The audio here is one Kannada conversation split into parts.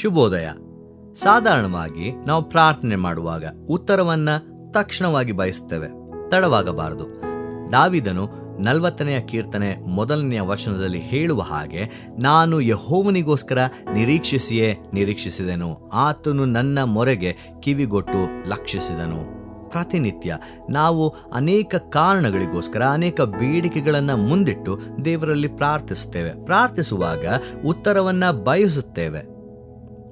ಶುಭೋದಯ. ಸಾಧಾರಣವಾಗಿ ನಾವು ಪ್ರಾರ್ಥನೆ ಮಾಡುವಾಗ ಉತ್ತರವನ್ನ ತಕ್ಷಣವಾಗಿ ಬಯಸುತ್ತೇವೆ. ತಡವಾಗಬಾರದು. ದಾವಿದನು ನಲವತ್ತನೆಯ ಕೀರ್ತನೆ ಮೊದಲನೆಯ ವಚನದಲ್ಲಿ ಹೇಳುವ ಹಾಗೆ, ನಾನು ಯಹೋವನಿಗೋಸ್ಕರ ನಿರೀಕ್ಷಿಸಿಯೇ ನಿರೀಕ್ಷಿಸಿದೆನು. ಆತನು ನನ್ನ ಮೊರೆಗೆ ಕಿವಿಗೊಟ್ಟು ಲಕ್ಷಿಸಿದನು. ಪ್ರತಿನಿತ್ಯ ನಾವು ಅನೇಕ ಕಾರಣಗಳಿಗೋಸ್ಕರ, ಅನೇಕ ಬೇಡಿಕೆಗಳನ್ನು ಮುಂದಿಟ್ಟು ದೇವರಲ್ಲಿ ಪ್ರಾರ್ಥಿಸುತ್ತೇವೆ. ಪ್ರಾರ್ಥಿಸುವಾಗ ಉತ್ತರವನ್ನು ಬಯಸುತ್ತೇವೆ.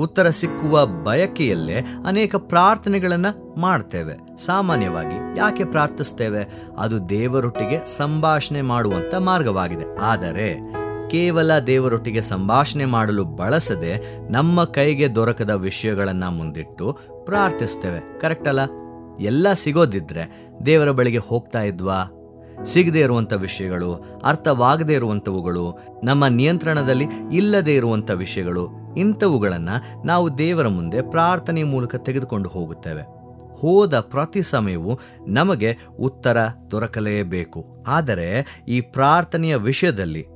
ಉತ್ತರ ಸಿಕ್ಕುವ ಬಯಕೆಯಲ್ಲೇ ಅನೇಕ ಪ್ರಾರ್ಥನೆಗಳನ್ನು ಮಾಡ್ತೇವೆ. ಸಾಮಾನ್ಯವಾಗಿ ಯಾಕೆ ಪ್ರಾರ್ಥಿಸ್ತೇವೆ? ಅದು ದೇವರೊಟ್ಟಿಗೆ ಸಂಭಾಷಣೆ ಮಾಡುವಂಥ ಮಾರ್ಗವಾಗಿದೆ. ಆದರೆ, ಕೇವಲ ದೇವರೊಟ್ಟಿಗೆ ಸಂಭಾಷಣೆ ಮಾಡಲು ಬಳಸದೆ ನಮ್ಮ ಕೈಗೆ ದೊರಕದ ವಿಷಯಗಳನ್ನು ಮುಂದಿಟ್ಟು ಪ್ರಾರ್ಥಿಸ್ತೇವೆ. ಕರೆಕ್ಟ್ ಅಲ್ಲ? ಎಲ್ಲ ಸಿಗೋದಿದ್ರೆ ದೇವರ ಬಳಿಗೆ ಹೋಗ್ತಾ ಇದ್ವಾ? ಸಿಗದೇ ಇರುವಂಥ ವಿಷಯಗಳು, ಅರ್ಥವಾಗದೇ ಇರುವಂಥವುಗಳು ನಮ್ಮ ನಿಯಂತ್ರಣದಲ್ಲಿ ಇಲ್ಲದೇ ಇರುವಂಥ ವಿಷಯಗಳು ಇಂಥವುಗಳನ್ನು ನಾವು ದೇವರ ಮುಂದೆ ಪ್ರಾರ್ಥನೆ ಮೂಲಕ ತೆಗೆದುಕೊಂಡು ಹೋಗುತ್ತೇವೆ. ಹೋದ ಪ್ರತಿ ಸಮಯವೂ ನಮಗೆ ಉತ್ತರ ದೊರಕಲೇಬೇಕು. ಆದರೆ ಈ ಪ್ರಾರ್ಥನೆಯ ವಿಷಯದಲ್ಲಿ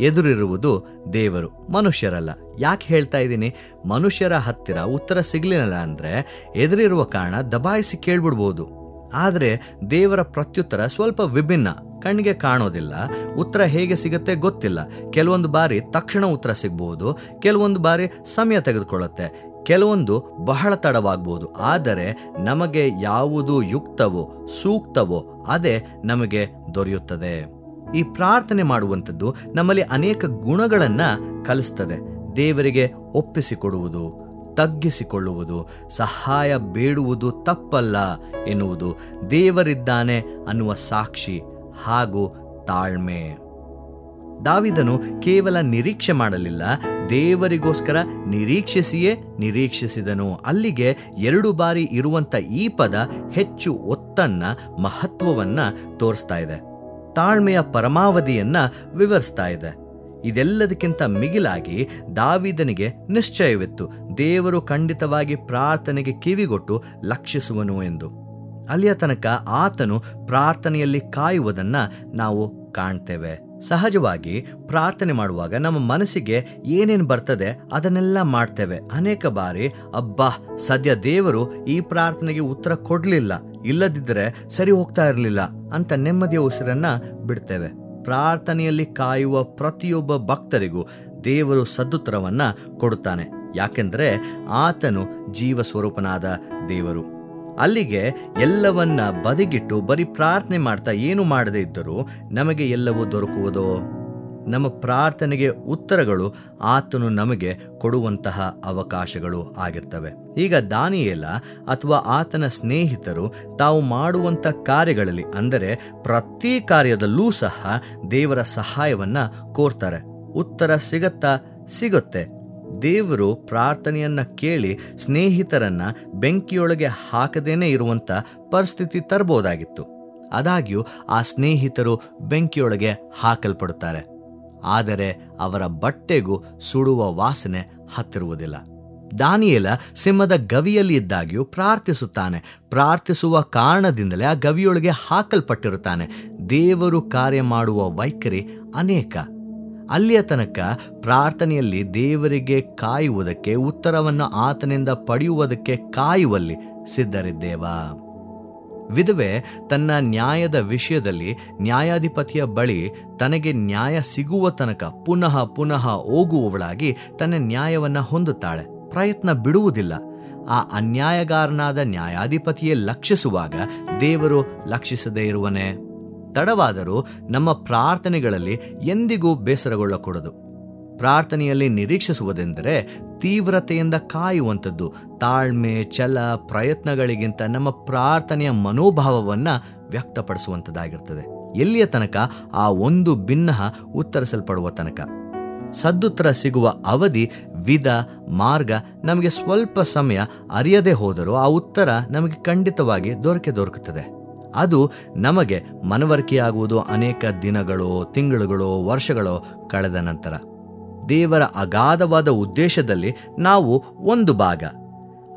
ಎದುರಿರುವುದು ದೇವರು, ಮನುಷ್ಯರಲ್ಲ. ಯಾಕೆ ಹೇಳ್ತಾ ಇದ್ದೀನಿ? ಮನುಷ್ಯರ ಹತ್ತಿರ ಉತ್ತರ ಸಿಗಲಿಲ್ಲ ಅಂದ್ರೆ ಎದುರಿರುವ ಕಾರಣ ದಬಾಯಿಸಿ ಕೇಳ್ಬಿಡ್ಬೋದು. ಆದರೆ ದೇವರ ಪ್ರತ್ಯುತ್ತರ ಸ್ವಲ್ಪ ವಿಭಿನ್ನ. ಕಣ್ಣಿಗೆ ಕಾಣೋದಿಲ್ಲ, ಉತ್ತರ ಹೇಗೆ ಸಿಗುತ್ತೆ ಗೊತ್ತಿಲ್ಲ. ಕೆಲವೊಂದು ಬಾರಿ ತಕ್ಷಣ ಉತ್ತರ ಸಿಗಬಹುದು ಕೆಲವೊಂದು ಬಾರಿ ಸಮಯ ತೆಗೆದುಕೊಳ್ಳುತ್ತೆ. ಕೆಲವೊಂದು ಬಹಳ ತಡವಾಗಬಹುದು ಆದರೆ ನಮಗೆ ಯಾವುದು ಯುಕ್ತವೋ, ಸೂಕ್ತವೋ, ಅದೇ ನಮಗೆ ದೊರೆಯುತ್ತದೆ. ಈ ಪ್ರಾರ್ಥನೆ ಮಾಡುವಂಥದ್ದು ನಮ್ಮಲ್ಲಿ ಅನೇಕ ಗುಣಗಳನ್ನ ಕಲಿಸ್ತದೆ. ದೇವರಿಗೆ ಒಪ್ಪಿಸಿಕೊಡುವುದು, ತಗ್ಗಿಸಿಕೊಳ್ಳುವುದು, ಸಹಾಯ ಬೇಡುವುದು ತಪ್ಪಲ್ಲ ಎನ್ನುವುದು ದೇವರಿದ್ದಾನೆ ಅನ್ನುವ ಸಾಕ್ಷಿ ಹಾಗೂ ತಾಳ್ಮೆ. ದಾವಿದನು ಕೇವಲ ನಿರೀಕ್ಷೆ ಮಾಡಲಿಲ್ಲ, ದೇವರಿಗೋಸ್ಕರ ನಿರೀಕ್ಷಿಸಿಯೇ ನಿರೀಕ್ಷಿಸಿದನು. ಅಲ್ಲಿಗೆ ಎರಡು ಬಾರಿ ಇರುವಂತ ಈ ಪದ ಹೆಚ್ಚು ಒತ್ತನ್ನ, ಮಹತ್ವವನ್ನ ತೋರಿಸ್ತಾ ಇದೆ. ತಾಳ್ಮೆಯ ಪರಮಾವಧಿಯನ್ನ ವಿವರಿಸ್ತಾ ಇದೆ. ಇದೆಲ್ಲದಕ್ಕಿಂತ ಮಿಗಿಲಾಗಿ ದಾವಿದನಿಗೆ ನಿಶ್ಚಯವಿತ್ತು, ದೇವರು ಖಂಡಿತವಾಗಿ ಪ್ರಾರ್ಥನೆಗೆ ಕಿವಿಗೊಟ್ಟು ಲಕ್ಷಿಸುವನು ಎಂದು. ಅಲ್ಲಿಯ ತನಕ ಆತನು ಪ್ರಾರ್ಥನೆಯಲ್ಲಿ ಕಾಯುವುದನ್ನ ನಾವು ಕಾಣ್ತೇವೆ. ಸಹಜವಾಗಿ ಪ್ರಾರ್ಥನೆ ಮಾಡುವಾಗ ನಮ್ಮ ಮನಸ್ಸಿಗೆ ಏನೇನು ಬರ್ತದೆ ಅದನ್ನೆಲ್ಲ ಮಾಡ್ತೇವೆ. ಅನೇಕ ಬಾರಿ, ಅಬ್ಬಾ, ಸದ್ಯ ದೇವರು ಈ ಪ್ರಾರ್ಥನೆಗೆ ಉತ್ತರ ಕೊಡಲಿಲ್ಲ. ಇಲ್ಲದಿದ್ದರೆ ಸರಿ ಹೋಗ್ತಾ ಇರಲಿಲ್ಲ ಅಂತ ನೆಮ್ಮದಿಯ ಉಸಿರನ್ನ ಬಿಡ್ತೇವೆ. ಪ್ರಾರ್ಥನೆಯಲ್ಲಿ ಕಾಯುವ ಪ್ರತಿಯೊಬ್ಬ ಭಕ್ತರಿಗೂ ದೇವರು ಸದುತ್ತರವನ್ನ ಕೊಡುತ್ತಾನೆ. ಯಾಕೆಂದರೆ ಆತನು ಜೀವ ಸ್ವರೂಪನಾದ ದೇವರು. ಅಲ್ಲಿಗೆ ಎಲ್ಲವನ್ನ ಬದಿಗಿಟ್ಟು ಬರೀ ಪ್ರಾರ್ಥನೆ ಮಾಡ್ತಾ ಏನು ಮಾಡದೇ ಇದ್ದರೂ ನಮಗೆ ಎಲ್ಲವೂ ದೊರಕುವುದೋ. ನಮ್ಮ ಪ್ರಾರ್ಥನೆಗೆ ಉತ್ತರಗಳು ಆತನು ನಮಗೆ ಕೊಡುವಂತಹ ಅವಕಾಶಗಳು ಆಗಿರ್ತವೆ. ಈಗ ದಾನಿಯೇಲ ಅಥವಾ ಆತನ ಸ್ನೇಹಿತರು ತಾವು ಮಾಡುವಂಥ ಕಾರ್ಯಗಳಲ್ಲಿ ಅಂದರೆ ಪ್ರತಿ ಕಾರ್ಯದಲ್ಲೂ ಸಹ ದೇವರ ಸಹಾಯವನ್ನ ಕೋರ್ತಾರೆ. ಉತ್ತರ ಸಿಗತ್ತಾ ಸಿಗುತ್ತೆ. ದೇವರು ಪ್ರಾರ್ಥನೆಯನ್ನ ಕೇಳಿ ಸ್ನೇಹಿತರನ್ನ ಬೆಂಕಿಯೊಳಗೆ ಹಾಕದೇನೆ ಇರುವಂತ ಪರಿಸ್ಥಿತಿ ತರಬಹುದಾಗಿತ್ತು ಆದಾಗ್ಯೂ ಆ ಸ್ನೇಹಿತರು ಬೆಂಕಿಯೊಳಗೆ ಹಾಕಲ್ಪಡುತ್ತಾರೆ. ಆದರೆ ಅವರ ಬಟ್ಟೆಗೂ ಸುಡುವ ವಾಸನೆ ಹತ್ತಿರುವುದಿಲ್ಲ. ದಾನಿಯೇಲ ಸಿಂಹದ ಗವಿಯಲ್ಲಿ ಇದ್ದಾಗ್ಯೂ ಪ್ರಾರ್ಥಿಸುತ್ತಾನೆ. ಪ್ರಾರ್ಥಿಸುವ ಕಾರಣದಿಂದಲೇ ಆ ಗವಿಯೊಳಗೆ ಹಾಕಲ್ಪಟ್ಟಿರುತ್ತಾನೆ. ದೇವರು ಕಾರ್ಯ ಮಾಡುವ ವೈಖರಿ ಅನೇಕ. ಅಲ್ಲಿಯ ತನಕ ಪ್ರಾರ್ಥನೆಯಲ್ಲಿ ದೇವರಿಗೆ ಕಾಯುವುದಕ್ಕೆ, ಉತ್ತರವನ್ನು ಆತನಿಂದ ಪಡೆಯುವುದಕ್ಕೆ ಕಾಯುವಲ್ಲಿ ಸಿದ್ಧರಿದ್ದೇವ. ವಿಧವೆ ತನ್ನ ನ್ಯಾಯದ ವಿಷಯದಲ್ಲಿ ನ್ಯಾಯಾಧಿಪತಿಯ ಬಳಿ ತನಗೆ ನ್ಯಾಯ ಸಿಗುವ ತನಕ ಪುನಃ ಪುನಃ ಹೋಗುವವಳಾಗಿ ತನ್ನ ನ್ಯಾಯವನ್ನು ಹೊಂದುತ್ತಾಳೆ. ಪ್ರಯತ್ನ ಬಿಡುವುದಿಲ್ಲ. ಆ ಅನ್ಯಾಯಗಾರನಾದ ನ್ಯಾಯಾಧಿಪತಿಯೇ ಲಕ್ಷಿಸುವಾಗ ದೇವರು ಲಕ್ಷಿಸದೇ ಇರುವನೇ. ತಡವಾದರೂ ನಮ್ಮ ಪ್ರಾರ್ಥನೆಗಳಲ್ಲಿ ಎಂದಿಗೂ ಬೇಸರಗೊಳ್ಳಕೂಡದು. ಪ್ರಾರ್ಥನೆಯಲ್ಲಿ ನಿರೀಕ್ಷಿಸುವುದೆಂದರೆ ತೀವ್ರತೆಯಿಂದ ಕಾಯುವಂಥದ್ದು, ತಾಳ್ಮೆ, ಛಲ, ಪ್ರಯತ್ನಗಳಿಗಿಂತ ನಮ್ಮ ಪ್ರಾರ್ಥನೆಯ ಮನೋಭಾವವನ್ನು ವ್ಯಕ್ತಪಡಿಸುವಂಥದ್ದಾಗಿರ್ತದೆ. ಎಲ್ಲಿಯ ತನಕ? ಆ ಒಂದು ಭಿನ್ನ ಉತ್ತರಿಸಲ್ಪಡುವ ತನಕ. ಸದ್ದುತ್ತರ ಸಿಗುವ ಅವಧಿ, ವಿಧ, ಮಾರ್ಗ ನಮಗೆ ಸ್ವಲ್ಪ ಸಮಯ ಅರಿಯದೇ ಹೋದರೂ ಆ ಉತ್ತರ ನಮಗೆ ಖಂಡಿತವಾಗಿ ದೊರಕೆ ದೊರಕುತ್ತದೆ. ಅದು ನಮಗೆ ಮನವರಿಕೆಯಾಗುವುದು ಅನೇಕ ದಿನಗಳು, ತಿಂಗಳುಗಳು, ವರ್ಷಗಳು ಕಳೆದ ನಂತರ. ದೇವರ ಅಗಾಧವಾದ ಉದ್ದೇಶದಲ್ಲಿ ನಾವು ಒಂದು ಭಾಗ.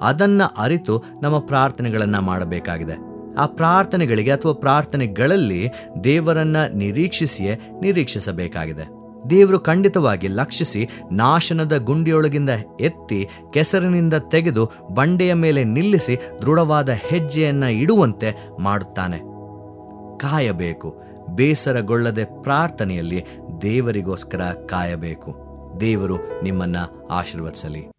ಅದನ್ನು ಅರಿತು ನಮ್ಮ ಪ್ರಾರ್ಥನೆಗಳನ್ನು ಮಾಡಬೇಕಾಗಿದೆ. ಆ ಪ್ರಾರ್ಥನೆಗಳಿಗೆ ಅಥವಾ ಪ್ರಾರ್ಥನೆಗಳಲ್ಲಿ ದೇವರನ್ನು ನಿರೀಕ್ಷಿಸಿಯೇ ನಿರೀಕ್ಷಿಸಬೇಕಾಗಿದೆ. ದೇವರು ಖಂಡಿತವಾಗಿ ಲಕ್ಷಿಸಿ ನಾಶನದ ಗುಂಡಿಯೊಳಗಿಂದ ಎತ್ತಿ ಕೆಸರಿನಿಂದ ತೆಗೆದು ಬಂಡೆಯ ಮೇಲೆ ನಿಲ್ಲಿಸಿ ದೃಢವಾದ ಹೆಜ್ಜೆಯನ್ನ ಇಡುವಂತೆ ಮಾಡುತ್ತಾನೆ. ಕಾಯಬೇಕು. ಬೇಸರಗೊಳ್ಳದೆ ಪ್ರಾರ್ಥನೆಯಲ್ಲಿ ದೇವರಿಗೋಸ್ಕರ ಕಾಯಬೇಕು. ದೇವರು ನಿಮ್ಮನ್ನ ಆಶೀರ್ವದಿಸಲಿ.